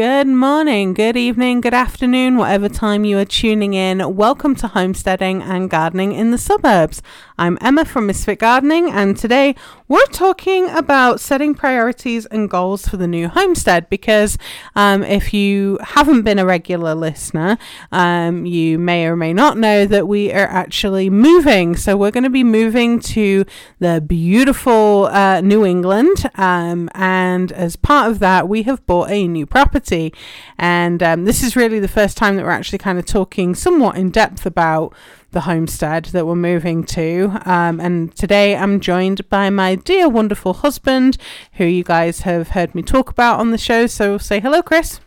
Good morning, good evening, good afternoon, whatever time you are tuning in. Welcome to Homesteading and Gardening in the Suburbs. I'm Emma from Misfit Gardening, and today we're talking about setting priorities and goals for the new homestead. Because um, if you haven't been a regular listener, um, you may or may not know that we are actually moving. So we're going to be moving to the beautiful uh, New England, um, and as part of that, we have bought a new property. And um, this is really the first time that we're actually kind of talking somewhat in depth about the homestead that we're moving to. Um, and today I'm joined by my dear, wonderful husband, who you guys have heard me talk about on the show. So say hello, Chris.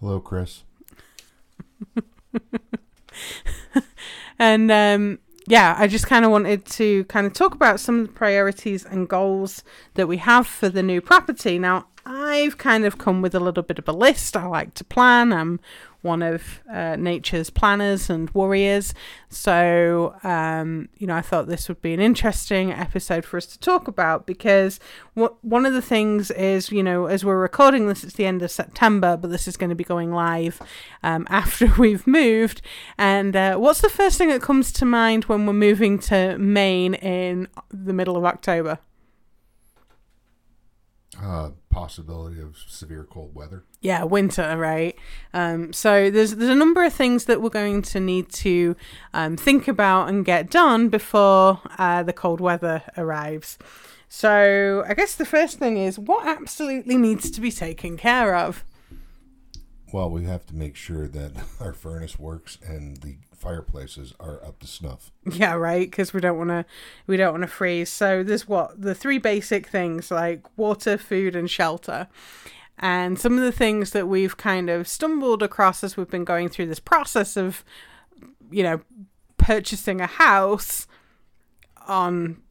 Hello, Chris. and um, yeah, I just kind of wanted to kind of talk about some of the priorities and goals that we have for the new property. Now, I've kind of come with a little bit of a list. I like to plan. I'm one of uh, nature's planners and warriors. So, um, you know, I thought this would be an interesting episode for us to talk about because what one of the things is, you know, as we're recording this, it's the end of September, but this is going to be going live um, after we've moved. And uh, what's the first thing that comes to mind when we're moving to Maine in the middle of October? Uh, possibility of severe cold weather. Yeah, winter, right? Um, so there's there's a number of things that we're going to need to um, think about and get done before uh, the cold weather arrives. So I guess the first thing is what absolutely needs to be taken care of. Well, we have to make sure that our furnace works and the fireplaces are up to snuff. Yeah, right. Because we don't want to, we don't want to freeze. So there's what the three basic things like water, food, and shelter. And some of the things that we've kind of stumbled across as we've been going through this process of, you know, purchasing a house on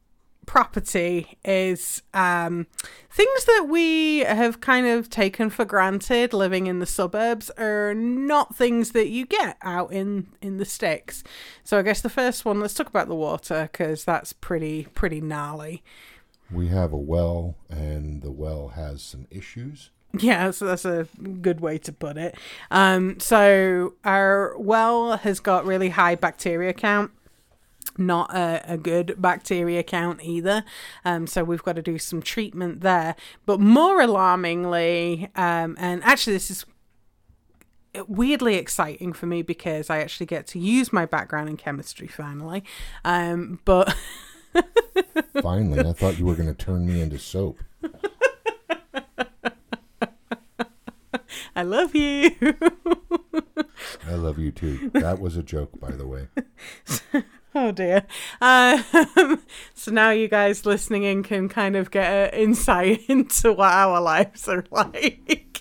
property is um, things that we have kind of taken for granted living in the suburbs are not things that you get out in in the sticks so i guess the first one let's talk about the water because that's pretty pretty gnarly We have a well, and the well has some issues. Yeah, so that's a good way to put it. Um, so our well has got really high bacteria count. Not a, a good bacteria count either. Um, so we've got to do some treatment there. But more alarmingly, um, and actually, this is weirdly exciting for me because I actually get to use my background in chemistry finally. Um, but Finally, I thought you were going to turn me into soap. I love you. I love you too. That was a joke, by the way. Oh dear. Um, so now you guys listening in can kind of get an insight into what our lives are like.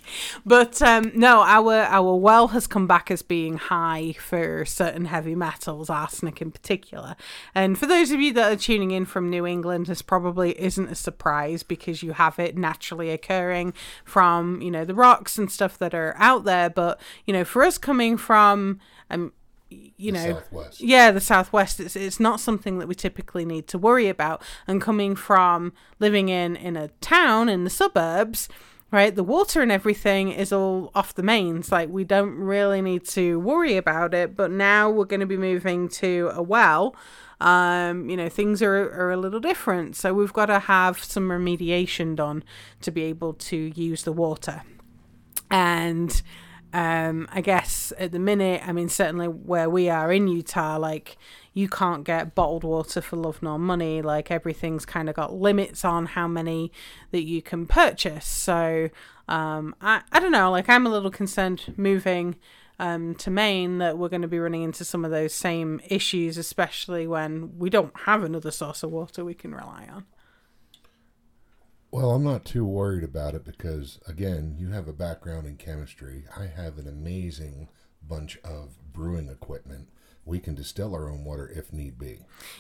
But um, no, our our well has come back as being high for certain heavy metals, arsenic in particular. And for those of you that are tuning in from New England, this probably isn't a surprise because you have it naturally occurring from you know the rocks and stuff that are out there. But you know, for us coming from um, you The know Southwest. yeah the southwest it's, it's not something that we typically need to worry about and coming from living in in a town in the suburbs right the water and everything is all off the mains like we don't really need to worry about it but now we're going to be moving to a well um, you know, things are, are a little different. So we've got to have some remediation done to be able to use the water. And um, I guess at the minute, I mean, certainly where we are in Utah, like you can't get bottled water for love nor money. Like everything's kind of got limits on how many that you can purchase. So um, I, I don't know, like I'm a little concerned moving um, to Maine that we're going to be running into some of those same issues, especially when we don't have another source of water we can rely on. Well, I'm not too worried about it because, again, you have a background in chemistry. I have an amazing bunch of brewing equipment we can distill our own water if need be.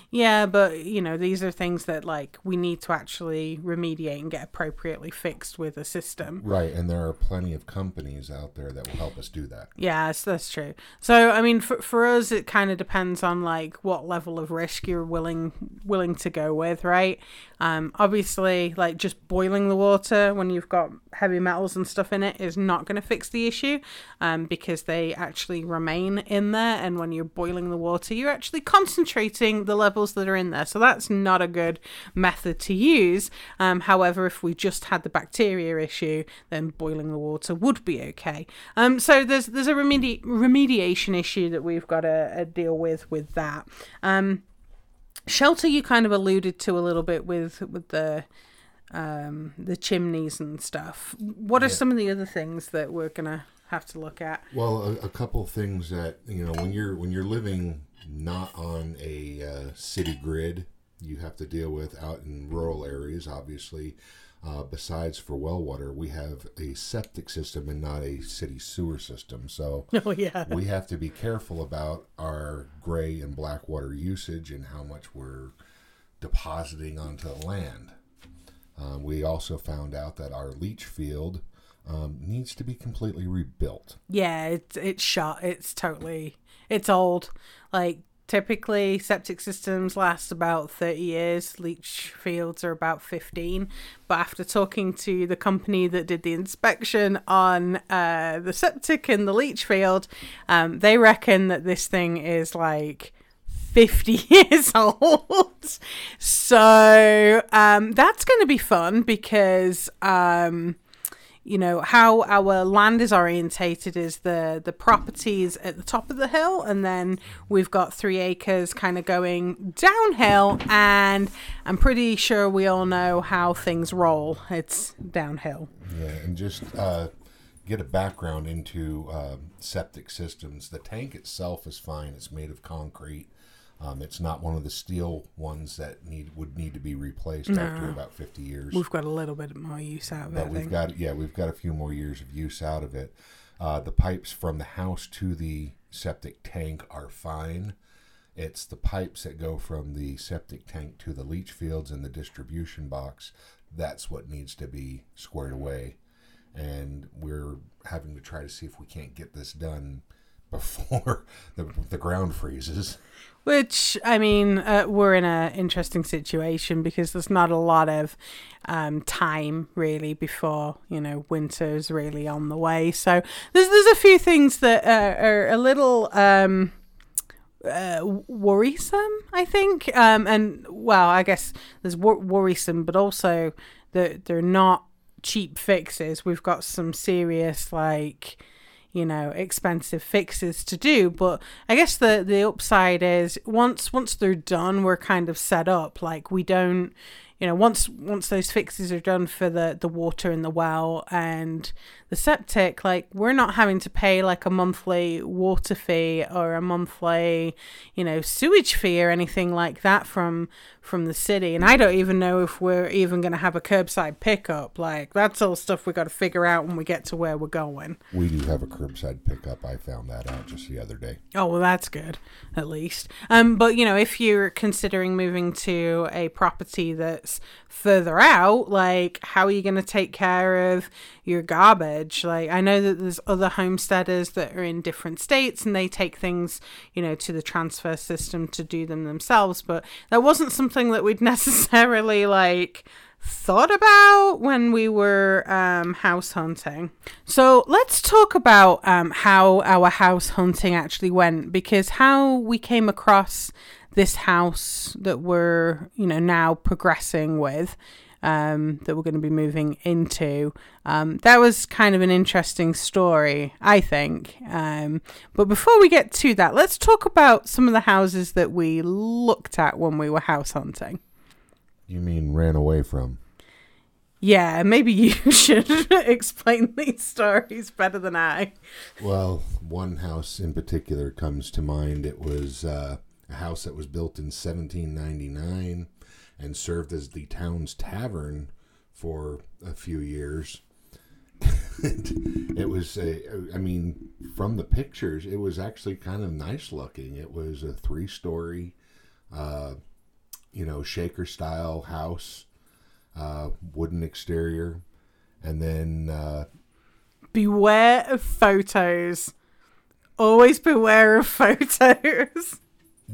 Yeah, but you know, these are things that like we need to actually remediate and get appropriately fixed with a system. Right, and there are plenty of companies out there that will help us do that. Yes, that's true. So, I mean, for, for us, it kind of depends on like what level of risk you're willing willing to go with, right? Um, obviously, like just boiling the water when you've got heavy metals and stuff in it is not going to fix the issue, um, because they actually remain in there, and when you're boiling the water, you're actually concentrating the levels that are in there. So that's not a good method to use. Um, however, if we just had the bacteria issue, then boiling the water would be okay. Um, so there's there's a remedi- remediation issue that we've got to uh, deal with with that. Um, shelter you kind of alluded to a little bit with with the um, the chimneys and stuff. What are Yeah. some of the other things that we're gonna have to look at? Well, a, a couple things that you know when you're when you're living not on a uh, city grid, you have to deal with out in rural areas. Obviously, uh, besides for well water, we have a septic system and not a city sewer system. So Oh yeah, we have to be careful about our gray and black water usage and how much we're depositing onto the land. Um, we also found out that our leach field um, needs to be completely rebuilt. yeah. It's it's shot. It's totally it's old. Like typically, septic systems last about thirty years. Leach fields are about fifteen. But after talking to the company that did the inspection on uh, the septic and the leach field, um, they reckon that this thing is like 50 years old. So um, that's going to be fun because. Um, you know how our land is orientated is the the properties at the top of the hill and then we've got three acres kind of going downhill and i'm pretty sure we all know how things roll it's downhill Yeah, and just uh, get a background into uh, septic systems. The tank itself is fine. It's made of concrete. Um, it's not one of the steel ones that need would need to be replaced after about fifty years. we've got a little bit more use out of it but we've got yeah we've got a few more years of use out of it. Uh, the pipes from the house to the septic tank are fine. It's the pipes that go from the septic tank to the leach fields and the distribution box. That's what needs to be squared away. And we're having to try to see if we can't get this done before the, the ground freezes Which I mean, uh, we're in an interesting situation because there's not a lot of um, time really before you know winter's really on the way. So there's there's a few things that uh, are a little um, uh, worrisome, I think. Um, and well, I guess there's wor- worrisome, but also that they're not cheap fixes. We've got some serious like you know expensive fixes to do but i guess the the upside is once once they're done we're kind of set up. Like we don't you know once once those fixes are done for the the water in the well and the septic like we're not having to pay like a monthly water fee or a monthly you know sewage fee or anything like that from from the city. And i don't even know if we're even going to have a curbside pickup. Like that's all stuff we got to figure out when we get to where we're going. We do have a curbside pickup. I found that out just the other day. Oh well, that's good, at least. Um, but you know, if you're considering moving to a property that's further out, like how are you going to take care of your garbage? Like I know that there's other homesteaders that are in different states and they take things, you know, to the transfer system to do them themselves, but that wasn't something that we'd necessarily like thought about when we were um, house hunting. So let's talk about um, how our house hunting actually went because how we came across this house that we're you know now progressing with. Um, that we're going to be moving into. Um, that was kind of an interesting story, I think. Um, but before we get to that, let's talk about some of the houses that we looked at when we were house hunting. you mean ran away from Yeah, maybe you should explain these stories better than I. Well, one house in particular comes to mind. It was uh, a house that was built in 1799 and served as the town's tavern for a few years. it was a, I mean, from the pictures, it was actually kind of nice looking. It was a three story, uh, you know, shaker style house, uh, wooden exterior, and then uh, Beware of photos. Always beware of photos.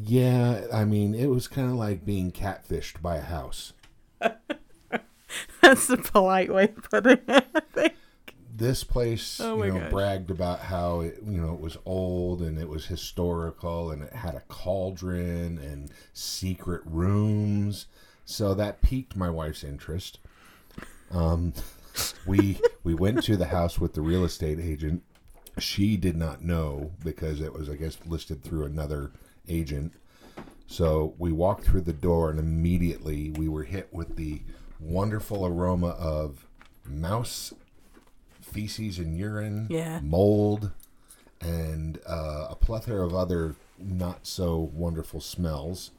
yeah, I mean, it was kind of like being catfished by a house. That's the polite way of putting it, this place Oh you know gosh. bragged about how it you know it was old and it was historical and it had a cauldron and secret rooms so that piqued my wife's interest um we we went to the house with the real estate agent she did not know because it was i guess listed through another agent so we walked through the door and immediately we were hit with the wonderful aroma of mouse feces and urine, Yeah. mold, and uh, a plethora of other not so wonderful smells.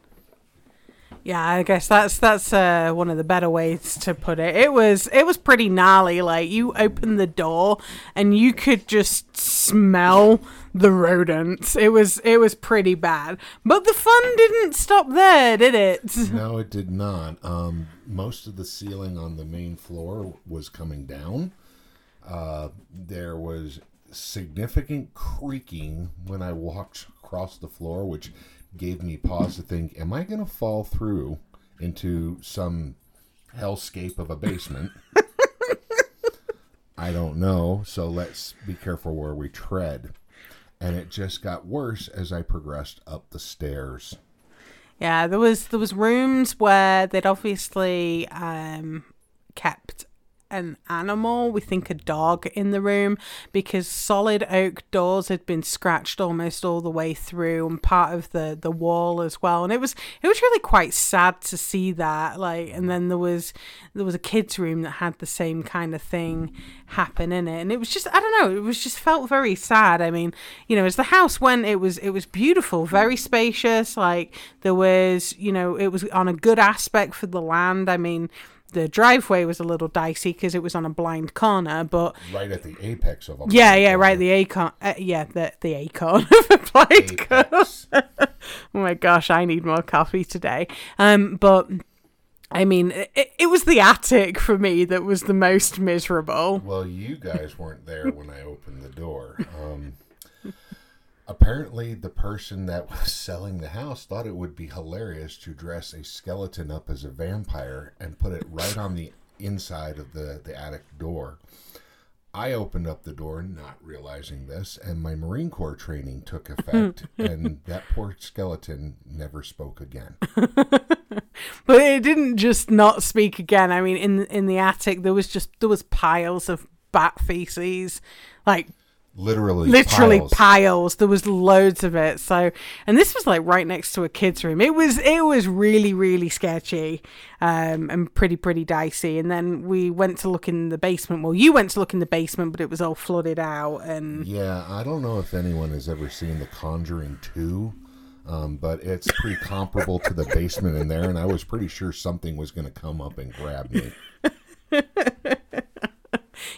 Yeah, I guess that's that's uh, one of the better ways to put it. It was it was pretty gnarly. Like you open the door and you could just smell the rodents. It was it was pretty bad. But the fun didn't stop there, did it? No, it did not. Um, most of the ceiling on the main floor was coming down. Uh, there was significant creaking when I walked across the floor, which gave me pause to think, am I going to fall through into some hellscape of a basement? I don't know, so let's be careful where we tread. And it just got worse as I progressed up the stairs. Yeah, there was there was rooms where they'd obviously um, kept an animal, we think a dog, in the room because solid oak doors had been scratched almost all the way through and part of the the wall as well. And it was it was really quite sad to see that. Like, and then there was there was a kids' room that had the same kind of thing happen in it, and it was just I don't know, it was just felt very sad. I mean, you know, as the house went, it was it was beautiful, very spacious. Like there was, you know, it was on a good aspect for the land. I mean the driveway was a little dicey because it was on a blind corner, but Right at the apex of a yeah, yeah, right. The acorn, uh, yeah, the the acorn of a blind corner. Oh my gosh, I need more coffee today. Um, but I mean, it, it was the attic for me that was the most miserable. Well, you guys weren't there when I opened the door. Um, apparently, the person that was selling the house thought it would be hilarious to dress a skeleton up as a vampire and put it right on the inside of the, the attic door. I opened up the door, not realizing this, and my Marine Corps training took effect, and that poor skeleton never spoke again. But it didn't just not speak again. I mean, in in the attic there was just there was piles of bat feces, like Literally, literally piles. piles. There was loads of it. So, and this was like right next to a kid's room. It was it was really really sketchy, um, and pretty pretty dicey. And then we went to look in the basement. Well, you went to look in the basement, but it was all flooded out. And Yeah, I don't know if anyone has ever seen The Conjuring 2, um, but it's pretty comparable to the basement in there, and I was pretty sure something was going to come up and grab me.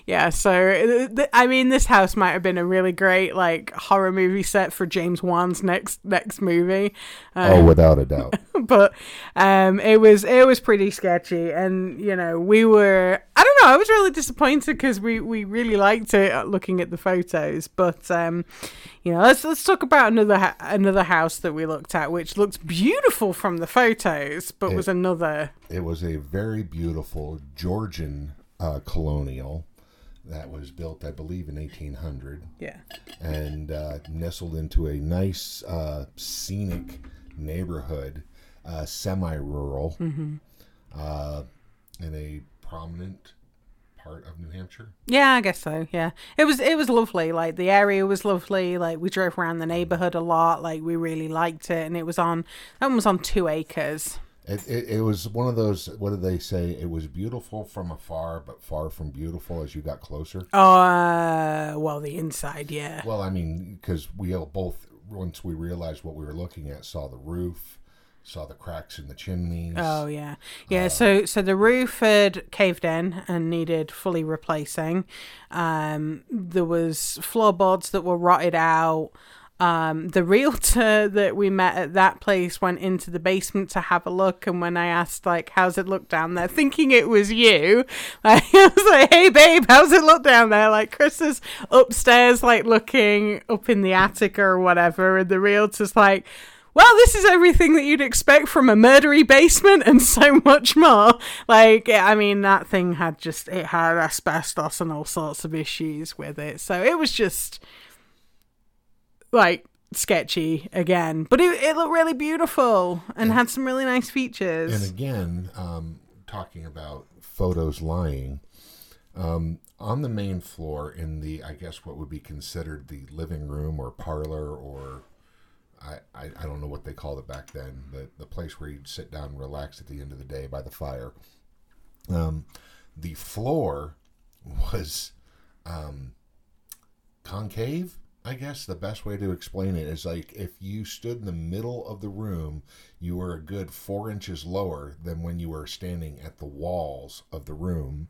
yeah, so th- th- I mean, this house might have been a really great like horror movie set for James Wan's next next movie. Uh, Oh, without a doubt. but um it was it was pretty sketchy and you know we were i don't know i was really disappointed because we we really liked it uh, looking at the photos but um you know let's let's talk about another ha- another house that we looked at which looked beautiful from the photos but was another It was a very beautiful Georgian uh, colonial that was built, I believe, in 1800 yeah. And uh, nestled into a nice, uh, scenic neighborhood, uh, semi rural, uh, in a prominent part of New Hampshire. yeah i guess so yeah. It was it was lovely like the area was lovely like we drove around the neighborhood a lot like we really liked it and it was on that one was on two acres It, it, it was one of those, what did they say? It was beautiful from afar, but far from beautiful as you got closer. uh well the inside yeah Well, I mean, because we all both, once we realized what we were looking at, saw the roof, saw the cracks in the chimneys. Oh yeah, yeah. so so the roof had caved in and needed fully replacing. Um, there was floorboards that were rotted out. Um, the realtor that we met at that place went into the basement to have a look, and when I asked like, "How's it look down there?" thinking it was you, I was like, "Hey babe, how's it look down there?" Like Chris is upstairs, like looking up in the attic or whatever, and the realtor's like well, this is everything that you'd expect from a murdery basement and so much more. Like, I mean, that thing had just, it had asbestos and all sorts of issues with it. So it was just, like, sketchy again. But it, it looked really beautiful and had some really nice features. And again, um, talking about photos lying, um, on the main floor in the, I guess what would be considered the living room or parlor or I, I, I don't know what they called it back then, but the place where you'd sit down and relax at the end of the day by the fire. Um, the floor was um, concave. I guess the best way to explain it is like if you stood in the middle of the room, you were a good four inches lower than when you were standing at the walls of the room.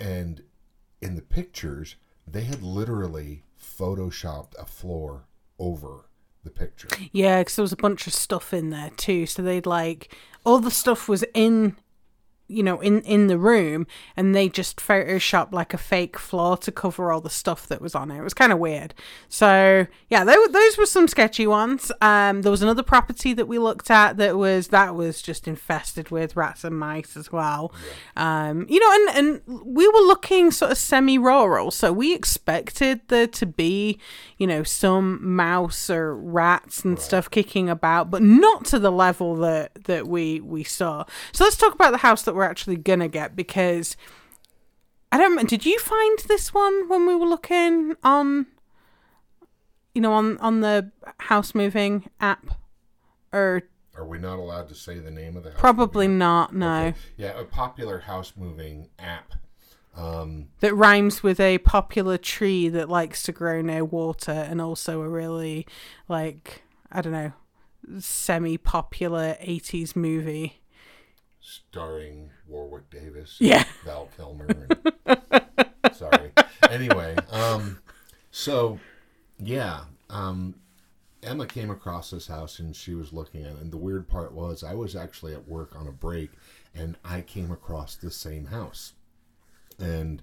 And in the pictures, they had literally photoshopped a floor over the picture. Yeah, because there was a bunch of stuff in there too. So they'd like all the stuff was in, you know, in in the room, and they just photoshopped like a fake floor to cover all the stuff that was on it. It was kind of weird. So yeah, they, those were some sketchy ones. Um, there was another property that we looked at that was that was just infested with rats and mice as well. Um, you know, and and we were looking sort of semi-rural, so we expected there to be, you know, some mouse or rats and stuff kicking about, but not to the level that that we we saw. So let's talk about the house that we're actually gonna get because I don't. Did you find this one when we were looking on, you know, on on the house moving app, or are we not allowed to say the name of the house? Probably moving? not. No. Okay. Yeah, a popular house moving app. Um, that rhymes with a popular tree that likes to grow near water, and also a really like I don't know, semi popular '80s movie starring Warwick Davis, yeah, Val Kilmer. And, sorry. Anyway, um, so yeah, um, Emma came across this house and she was looking at it. And the weird part was, I was actually at work on a break, and I came across the same house, and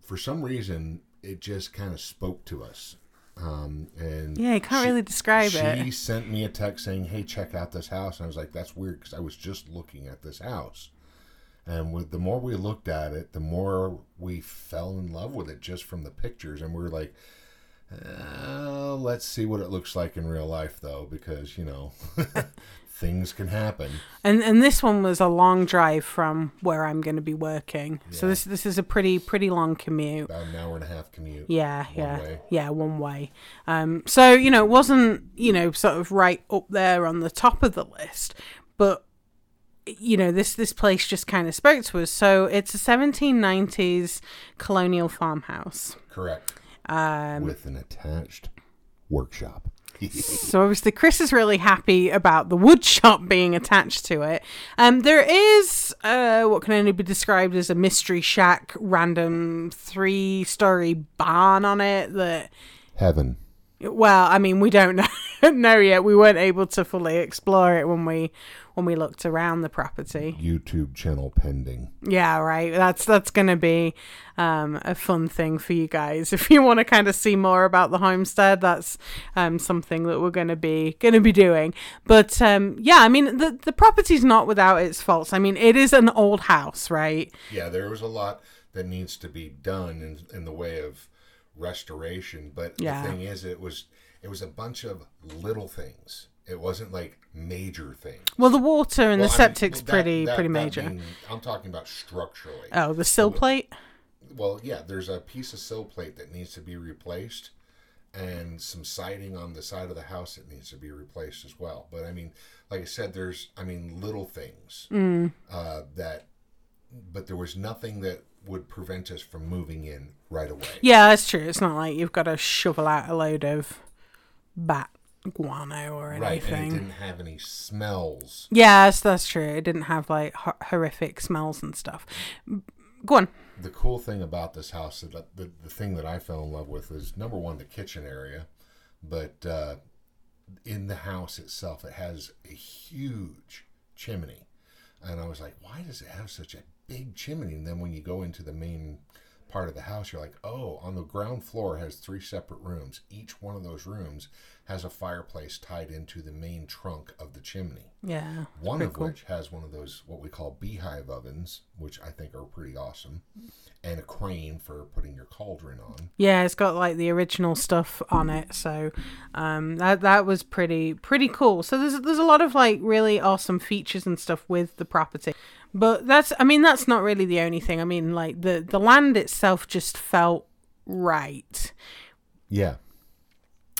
for some reason, it just kind of spoke to us. Um, and yeah, you can't she, really describe she it. She sent me a text saying, "Hey, check out this house." And I was like, "That's weird," because I was just looking at this house. And with the more we looked at it, the more we fell in love with it just from the pictures. And we were like, uh, let's see what it looks like in real life, though, because you know, things can happen. And and this one was a long drive from where I'm going to be working. Yeah. So this this is a pretty pretty long commute. About an hour and a half commute. Yeah, yeah, way. yeah, one way. Um, so you know, it wasn't you know sort of right up there on the top of the list, but you know this this place just kind of spoke to us so it's a 1790s colonial farmhouse correct um, with an attached workshop so obviously chris is really happy about the wood shop being attached to it. Um, there is uh, what can only be described as a mystery shack random three story barn on it that heaven well i mean we don't know, know yet we weren't able to fully explore it when we when we looked around the property. YouTube channel pending. Yeah, right. That's that's going to be um, a fun thing for you guys if you want to kind of see more about the homestead. That's um, something that we're going to be going to be doing. But um, yeah, I mean the the property's not without its faults. I mean it is an old house, right? Yeah, there was a lot that needs to be done in in the way of restoration. But yeah. the thing is, it was it was a bunch of little things it wasn't like major things. Well, the water and well, the septic's mean, that, pretty that, pretty that major. Mean, I'm talking about structurally. Oh, the sill plate. Well, yeah, there's a piece of sill plate that needs to be replaced, and some siding on the side of the house that needs to be replaced as well. But I mean, like I said, there's I mean little things mm. uh, that, but there was nothing that would prevent us from moving in right away. Yeah, that's true. It's not like you've got to shovel out a load of bat guano or anything. Right, and it didn't have any smells. Yes, that's true. It didn't have like ho- horrific smells and stuff. Go on. The cool thing about this house, the, the, the thing that I fell in love with is number one, the kitchen area, but uh, in the house itself, it has a huge chimney. And I was like, why does it have such a big chimney? And then when you go into the main part of the house, you're like, oh, on the ground floor has three separate rooms. Each one of those rooms has a fireplace tied into the main trunk of the chimney. Yeah. One of cool. which has one of those what we call beehive ovens, which I think are pretty awesome, and a crane for putting your cauldron on. Yeah, it's got like the original stuff on it, so um, that that was pretty pretty cool. So there's there's a lot of like really awesome features and stuff with the property, but that's I mean that's not really the only thing. I mean like the the land itself just felt right. Yeah,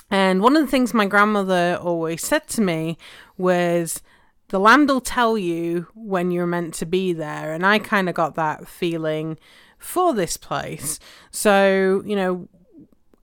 And one of the things my grandmother always said to me was, the land will tell you when you're meant to be there. And I kind of got that feeling for this place. So, you know,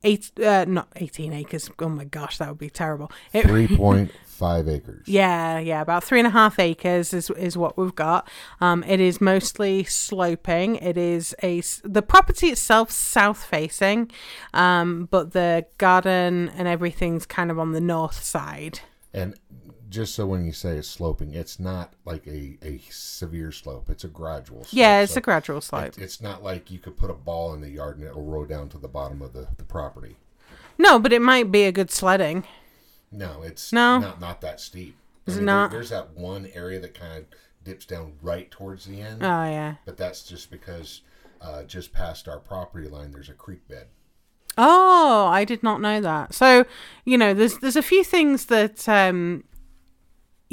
eight, uh, not 18 acres. Oh my gosh, that would be terrible. It, three point five acres. yeah, yeah, about three and a half acres is is what we've got. Um, it is mostly sloping. It is a the property itself south facing, um, but the garden and everything's kind of on the north side. And just so when you say it's sloping, it's not like a, a severe slope. It's a gradual. Slope. Yeah, it's So a gradual slope. it- It's not like you could put a ball in the yard and it'll roll down to the bottom of the, the property. No, but it might be a good sledding. No, it's No? not not that steep. Is it there- not? there's that one area that kind of dips down right towards the end. Oh yeah. but that's just because uh, just past our property line there's a creek bed. Oh, I did not know that. So, you know, there's there's a few things that um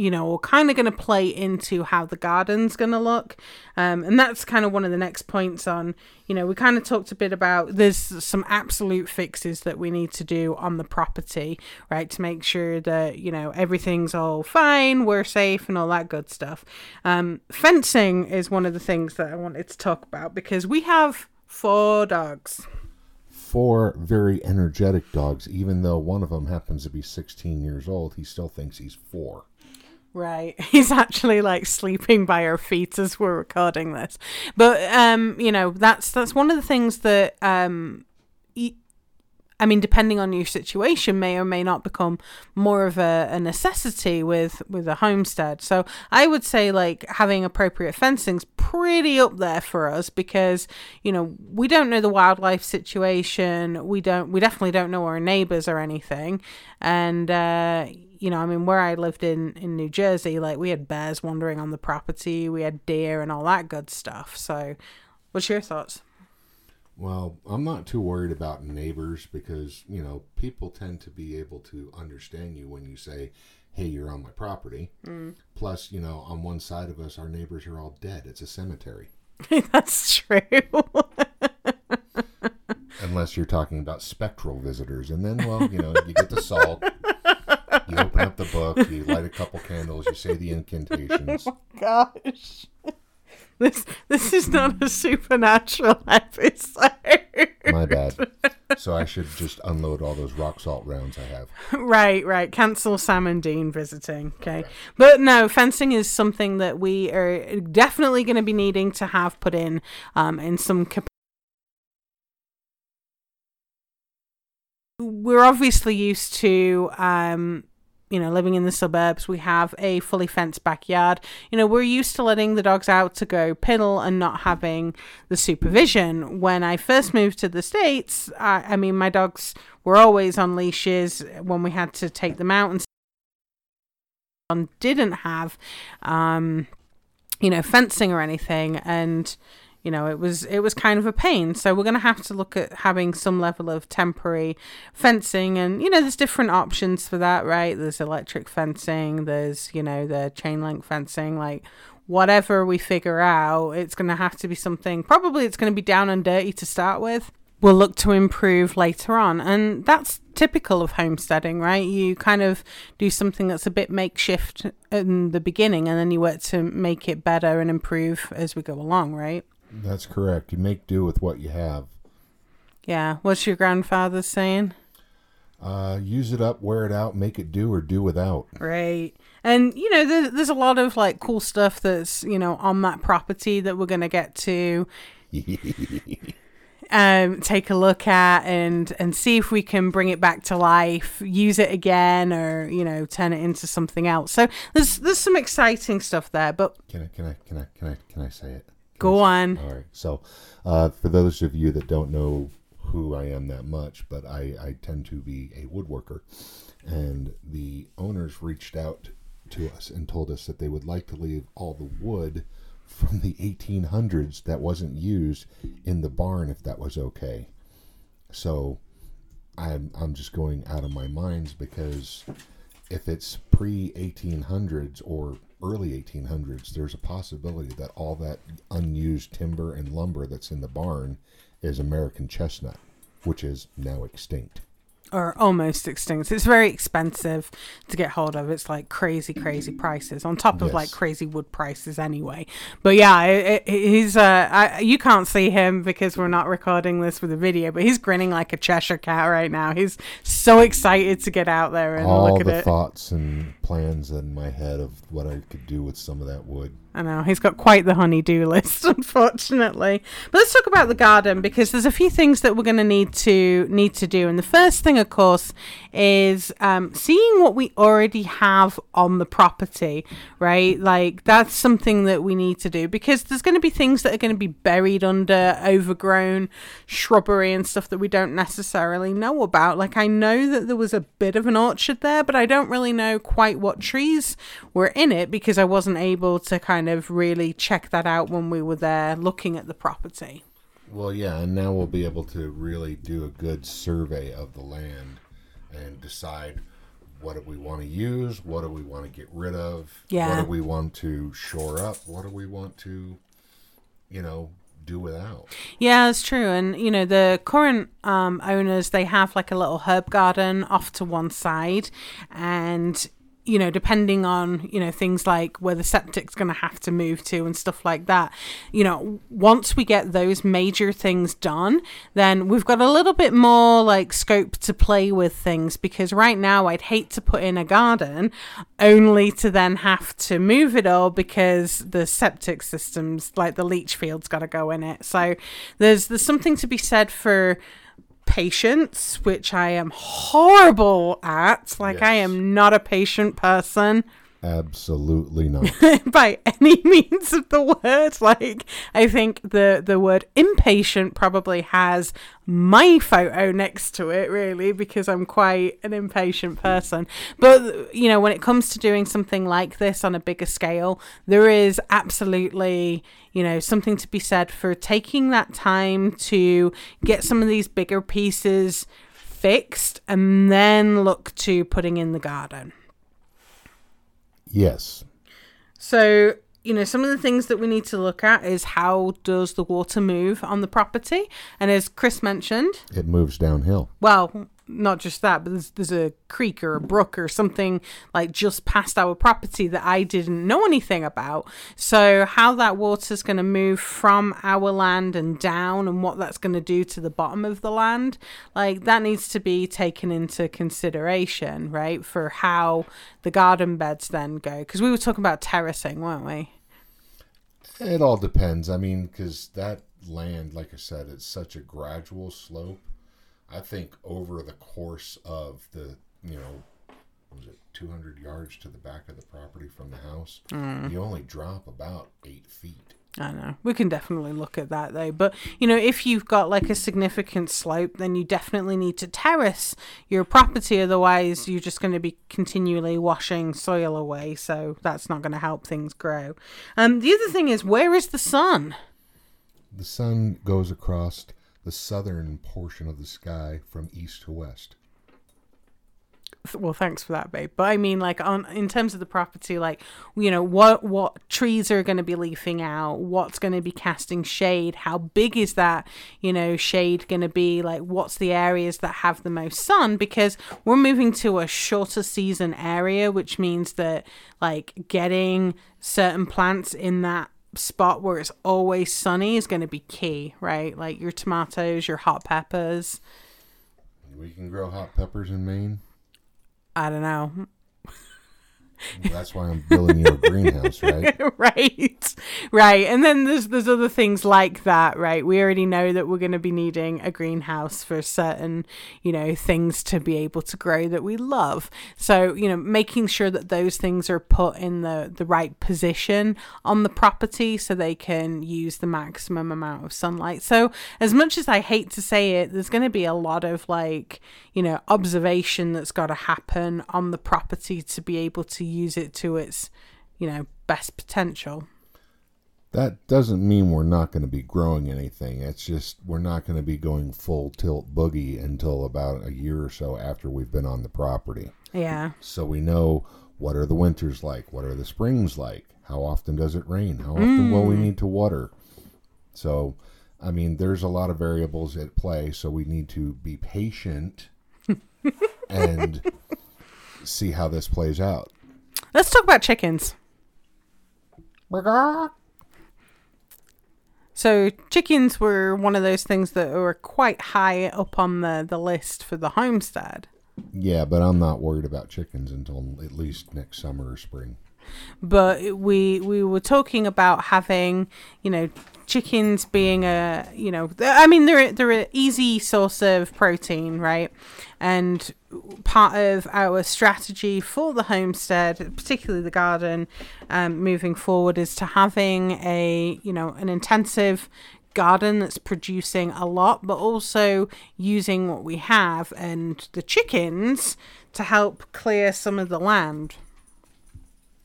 you know, are kind of going to play into how the garden's going to look. Um, and that's kind of one of the next points on, you know, we kind of talked a bit about there's some absolute fixes that we need to do on the property, right, to make sure that, you know, everything's all fine, we're safe, and all that good stuff. Um, fencing is one of the things that I wanted to talk about because we have four dogs. Four very energetic dogs, even though one of them happens to be 16 years old, he still thinks he's four. Right. He's actually like sleeping by our feet as we're recording this. But um, you know, that's that's one of the things that um I mean, depending on your situation, may or may not become more of a, a necessity with with a homestead. So I would say like having appropriate fencing's pretty up there for us because you know we don't know the wildlife situation. We don't. We definitely don't know our neighbors or anything. And uh, you know, I mean, where I lived in in New Jersey, like we had bears wandering on the property, we had deer and all that good stuff. So, what's your thoughts? Well, I'm not too worried about neighbors because, you know, people tend to be able to understand you when you say, hey, you're on my property. Mm. Plus, you know, on one side of us, our neighbors are all dead. It's a cemetery. That's true. Unless you're talking about spectral visitors. And then, well, you know, you get the salt, you open up the book, you light a couple candles, you say the incantations. Oh gosh. This this is not a supernatural episode. My bad. So I should just unload all those rock salt rounds I have. right, right. Cancel Sam and Dean visiting. Okay. But no, fencing is something that we are definitely going to be needing to have put in um, in some capacity. We're obviously used to, um, you know, living in the suburbs. We have a fully fenced backyard. You know, we're used to letting the dogs out to go piddle and not having the supervision. When I first moved to the States, I, I mean, my dogs were always on leashes when we had to take them out and didn't have um you know fencing or anything and you know it was it was kind of a pain so we're going to have to look at having some level of temporary fencing and you know there's different options for that right there's electric fencing there's you know the chain link fencing like whatever we figure out it's going to have to be something probably it's going to be down and dirty to start with we'll look to improve later on. And that's typical of homesteading, right? You kind of do something that's a bit makeshift in the beginning and then you work to make it better and improve as we go along, right? That's correct. You make do with what you have. Yeah. What's your grandfather saying? Uh, use it up, wear it out, make it do or do without. Right. And, you know, there, there's a lot of like cool stuff that's, you know, on that property that we're going to get to um, take a look at and, and see if we can bring it back to life, use it again, or, you know, turn it into something else. So there's, there's some exciting stuff there, but Can I? Can I? Can I? Can I? Can I say it? Go on. All right. So, uh, for those of you that don't know who I am that much, but I, I tend to be a woodworker, and the owners reached out to us and told us that they would like to leave all the wood from the 1800s that wasn't used in the barn if that was okay. So, I'm I'm just going out of my minds because if it's pre 1800s or early 1800s, there's a possibility that all that unused timber and lumber that's in the barn is American chestnut, which is now extinct. Or almost extinct. It's very expensive to get hold of. It's like crazy, crazy prices on top of Yes. like crazy wood prices anyway. But yeah, it, it, he's uh, I, you can't see him because we're not recording this with a video, but he's grinning like a Cheshire cat right now. He's so excited to get out there and all look at the it. thoughts and plans in my head of what I could do with some of that wood. I know he's got quite the honey-do list, unfortunately. But let's talk about the garden because there's a few things that we're going to need to need to do. And the first thing, of course, is um, seeing what we already have on the property. Right, like that's something that we need to do because there's going to be things that are going to be buried under overgrown shrubbery and stuff that we don't necessarily know about. Like I know that there was a bit of an orchard there, but I don't really know quite what trees were in it because I wasn't able to kind of really check that out when we were there looking at the property. Well, yeah, and now we'll be able to really do a good survey of the land and decide what do we want to use, what do we want to get rid of, Yeah. what do we want to shore up, what do we want to, you know, do without. Yeah, it's true. And you know, the current um, owners they have like a little herb garden off to one side, and you know, depending on you know things like where the septic's going to have to move to and stuff like that. You know, once we get those major things done, then we've got a little bit more like scope to play with things. Because right now, I'd hate to put in a garden only to then have to move it all because the septic systems, like the leach field's got to go in it. So there's there's something to be said for patience, which I am horrible at. Like I am not a patient person Absolutely not. by any means of the word. Like I think the the word impatient probably has my photo next to it, really, because I'm quite an impatient hmm. person. But you know, when it comes to doing something like this on a bigger scale, there is absolutely you know something to be said for taking that time to get some of these bigger pieces fixed and then look to putting in the garden. Yes. So, you know, some of the things that we need to look at is how does the water move on the property? And as Chris mentioned, It moves downhill. well, not just that, but there's, there's a creek or a brook or something like just past our property that I didn't know anything about. So, how that water's going to move from our land and down and what that's going to do to the bottom of the land, like that needs to be taken into consideration, right? For how the garden beds then go. Because we were talking about terracing, weren't we? It all depends. I mean, because that land, like I said, it's such a gradual slope. I think over the course of the, you know, was it 200 yards to the back of the property from the house, you only drop about eight feet. I know. We can definitely look at that though. But, you know, if you've got like a significant slope, then you definitely need to terrace your property. Otherwise, you're just going to be continually washing soil away. So that's not going to help things grow. Um, the other thing is, where is the sun? The sun goes across the southern portion of the sky from east to west. Well, thanks for that, babe. But I mean, like on in terms of the property, like you know, what what trees are going to be leafing out? What's going to be casting shade? How big is that? You know, shade going to be? Like, what's the areas that have the most sun? Because we're moving to a shorter season area, which means that like getting certain plants in that spot where it's always sunny is going to be key, right? Like your tomatoes, your hot peppers. we can grow hot peppers in Maine. I don't know. Well, that's why I'm building you a greenhouse, right? right. Right. And then there's there's other things like that right? We already know that we're going to be needing a greenhouse for certain you know things to be able to grow that we love. So you know making sure that those things are put in the the right position on the property so they can use the maximum amount of sunlight. So as much as i hate to say it there's going to be a lot of like you know observation that's got to happen on the property to be able to use it to its you know best potential That doesn't mean we're not going to be growing anything. It's just we're not going to be going full tilt boogie until about a year or so after we've been on the property. yeah So we know what are the winters like, what are the springs like, how often does it rain, how often will we mm. need to water. So, I mean, there's a lot of variables at play, so we need to be patient and see how this plays out. Let's talk about chickens So chickens were one of those things that were quite high up on the, the list for the homestead. Yeah, but I'm not worried about chickens until at least next summer or spring. But we we were talking about having, you know, chickens being a, you know, I mean they're they're an easy source of protein, right? And part of our strategy for the homestead, particularly the garden, um, moving forward, is to having a, you know, an intensive garden that's producing a lot, but also using what we have and the chickens to help clear some of the land.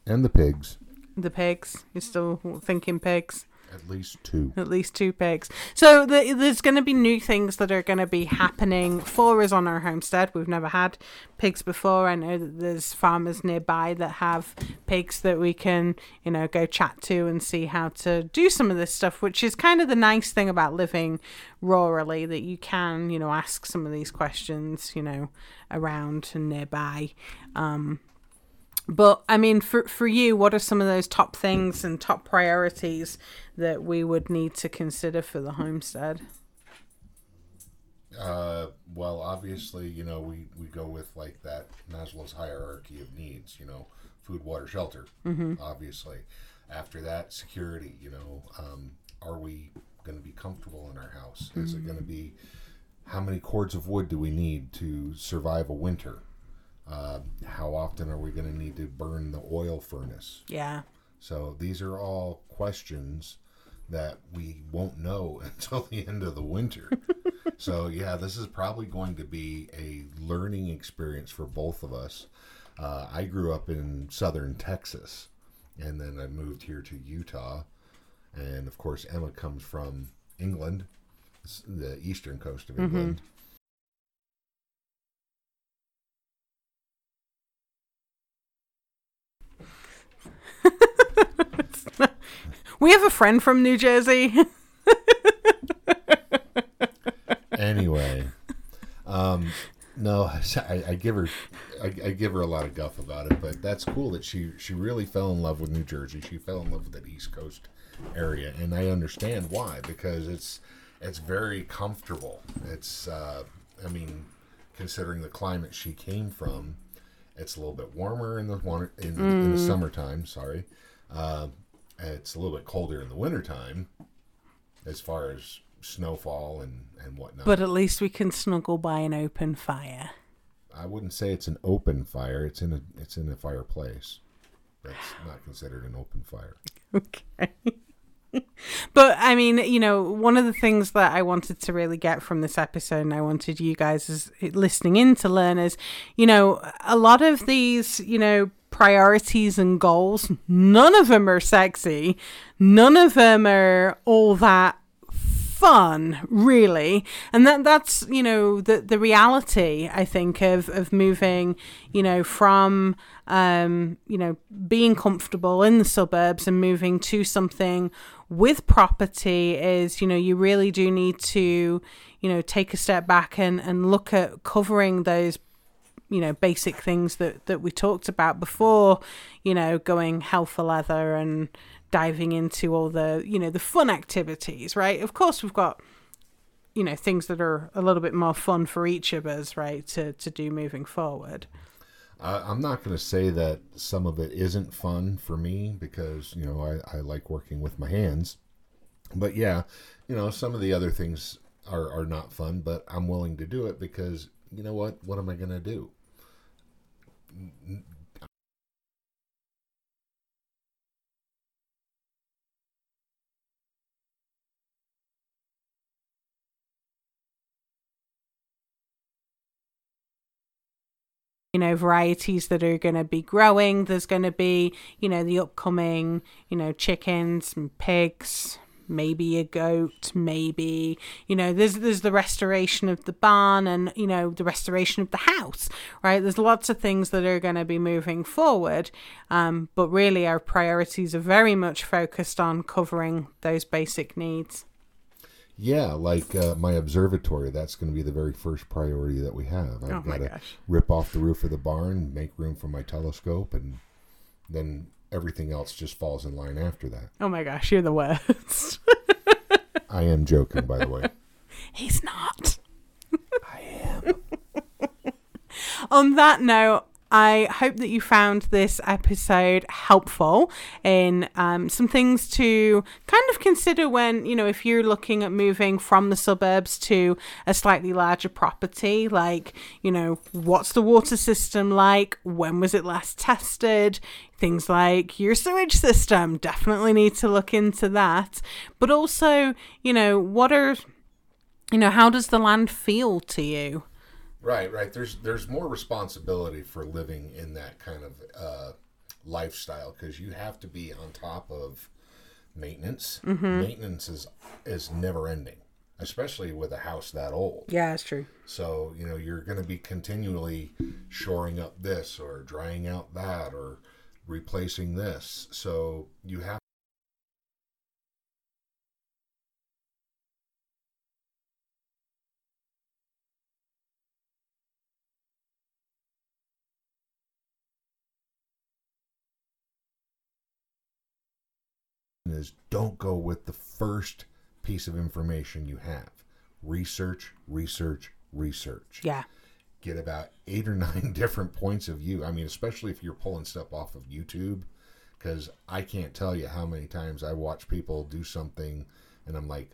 And the pigs, The pigs. You're still thinking pigs. At least two. At least two pigs. So the, there's going to be new things that are going to be happening for us on our homestead. We've never had pigs before. I know that there's farmers nearby that have pigs that we can, you know, go chat to and see how to do some of this stuff, which is kind of the nice thing about living rurally that you can, you know, ask some of these questions, you know, around and nearby. Um, but I mean, for for you, what are some of those top things and top priorities that we would need to consider for the homestead? Uh, well, obviously, you know, we, we go with like that Maslow's hierarchy of needs, you know, food, water, shelter, obviously. After that, security, you know, um, are we going to be comfortable in our house? Is it going to be, how many cords of wood do we need to survive a winter? Uh, how often are we going to need to burn the oil furnace? Yeah, So these are all questions that we won't know until the end of the winter. so yeah, this is probably going to be a learning experience for both of us. Uh, I grew up in southern Texas, and then I moved here to Utah, and of course Emma comes from England, the eastern coast of England. we have a friend from New Jersey. anyway, um, no, I, I give her, I, I give her a lot of guff about it, but that's cool that she she really fell in love with New Jersey. She fell in love with that East Coast area, and I understand why because it's it's very comfortable. It's, uh, I mean, considering the climate she came from, it's a little bit warmer in the in, in the summertime. Sorry, uh, it's a little bit colder in the wintertime, as far as snowfall and and whatnot. but at least we can snuggle by an open fire. I wouldn't say it's an open fire. It's in a it's in a fireplace. That's not considered an open fire. Okay. but I mean, you know, one of the things that I wanted to really get from this episode, and I wanted you guys as listening in to learn is, you know, a lot of these, you know, priorities and goals, none of them are sexy. None of them are all that fun really and that that's you know the the reality i think of of moving you know from um you know being comfortable in the suburbs and moving to something with property is you know you really do need to you know take a step back and and look at covering those you know basic things that that we talked about before you know going hell for leather and diving into all the you know the fun activities right of course we've got you know things that are a little bit more fun for each of us, right? To to do moving forward. Uh, I'm not going to say that some of it isn't fun for me because you know I, I like working with my hands, but yeah, you know some of the other things are are not fun, but I'm willing to do it because you know what? What am I going to do? You know varieties that are going to be growing. There's going to be you know the upcoming you know chickens and pigs maybe a goat maybe you know there's there's the restoration of the barn and you know the restoration of the house right? There's lots of things that are going to be moving forward um, but really our priorities are very much focused on covering those basic needs. Yeah, like uh, my observatory, that's going to be the very first priority that we have. I've Oh got to rip off the roof of the barn, make room for my telescope, and then everything else just falls in line after that. oh my gosh you're the worst I am joking, by the way. he's not I am. on that note, I hope that you found this episode helpful in um, some things to kind of consider when, you know, if you're looking at moving from the suburbs to a slightly larger property, like, you know, what's the water system like? When was it last tested? Things like your sewage system, definitely need to look into that. But also, you know, what are, you know, how does the land feel to you? Right, right. There's there's more responsibility for living in that kind of uh, lifestyle because you have to be on top of maintenance. Maintenance is is never ending, especially with a house that old. Yeah, it's true. So you know you're going to be continually shoring up this or drying out that or replacing this. So you have. Is don't go with the first piece of information you have. Research, research, research. Yeah. Get about eight or nine different points of view. I mean, especially if you're pulling stuff off of YouTube, because I can't tell you how many times I watch people do something and I'm like,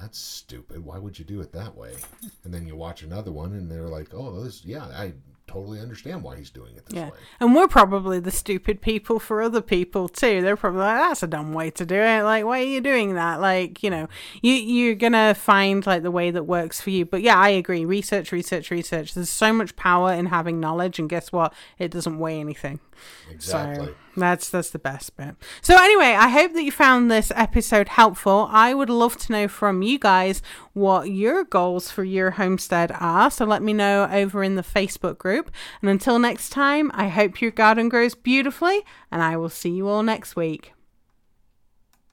that's stupid. Why would you do it that way? And then you watch another one and they're like, oh, this, yeah, I totally understand why he's doing it this Yeah. way. And we're probably the stupid people for other people too. They're probably like, that's a dumb way to do it. Like, why are you doing that? Like, you know, you, you're going to find like the way that works for you. But yeah, I agree. Research, research, research. There's so much power in having knowledge. And guess what? It doesn't weigh anything. Exactly. So that's that's the best bit. So anyway, I hope that you found this episode helpful. I would love to know from you guys what your goals for your homestead are. So let me know over in the Facebook group. And until next time, I hope your garden grows beautifully and I will see you all next week.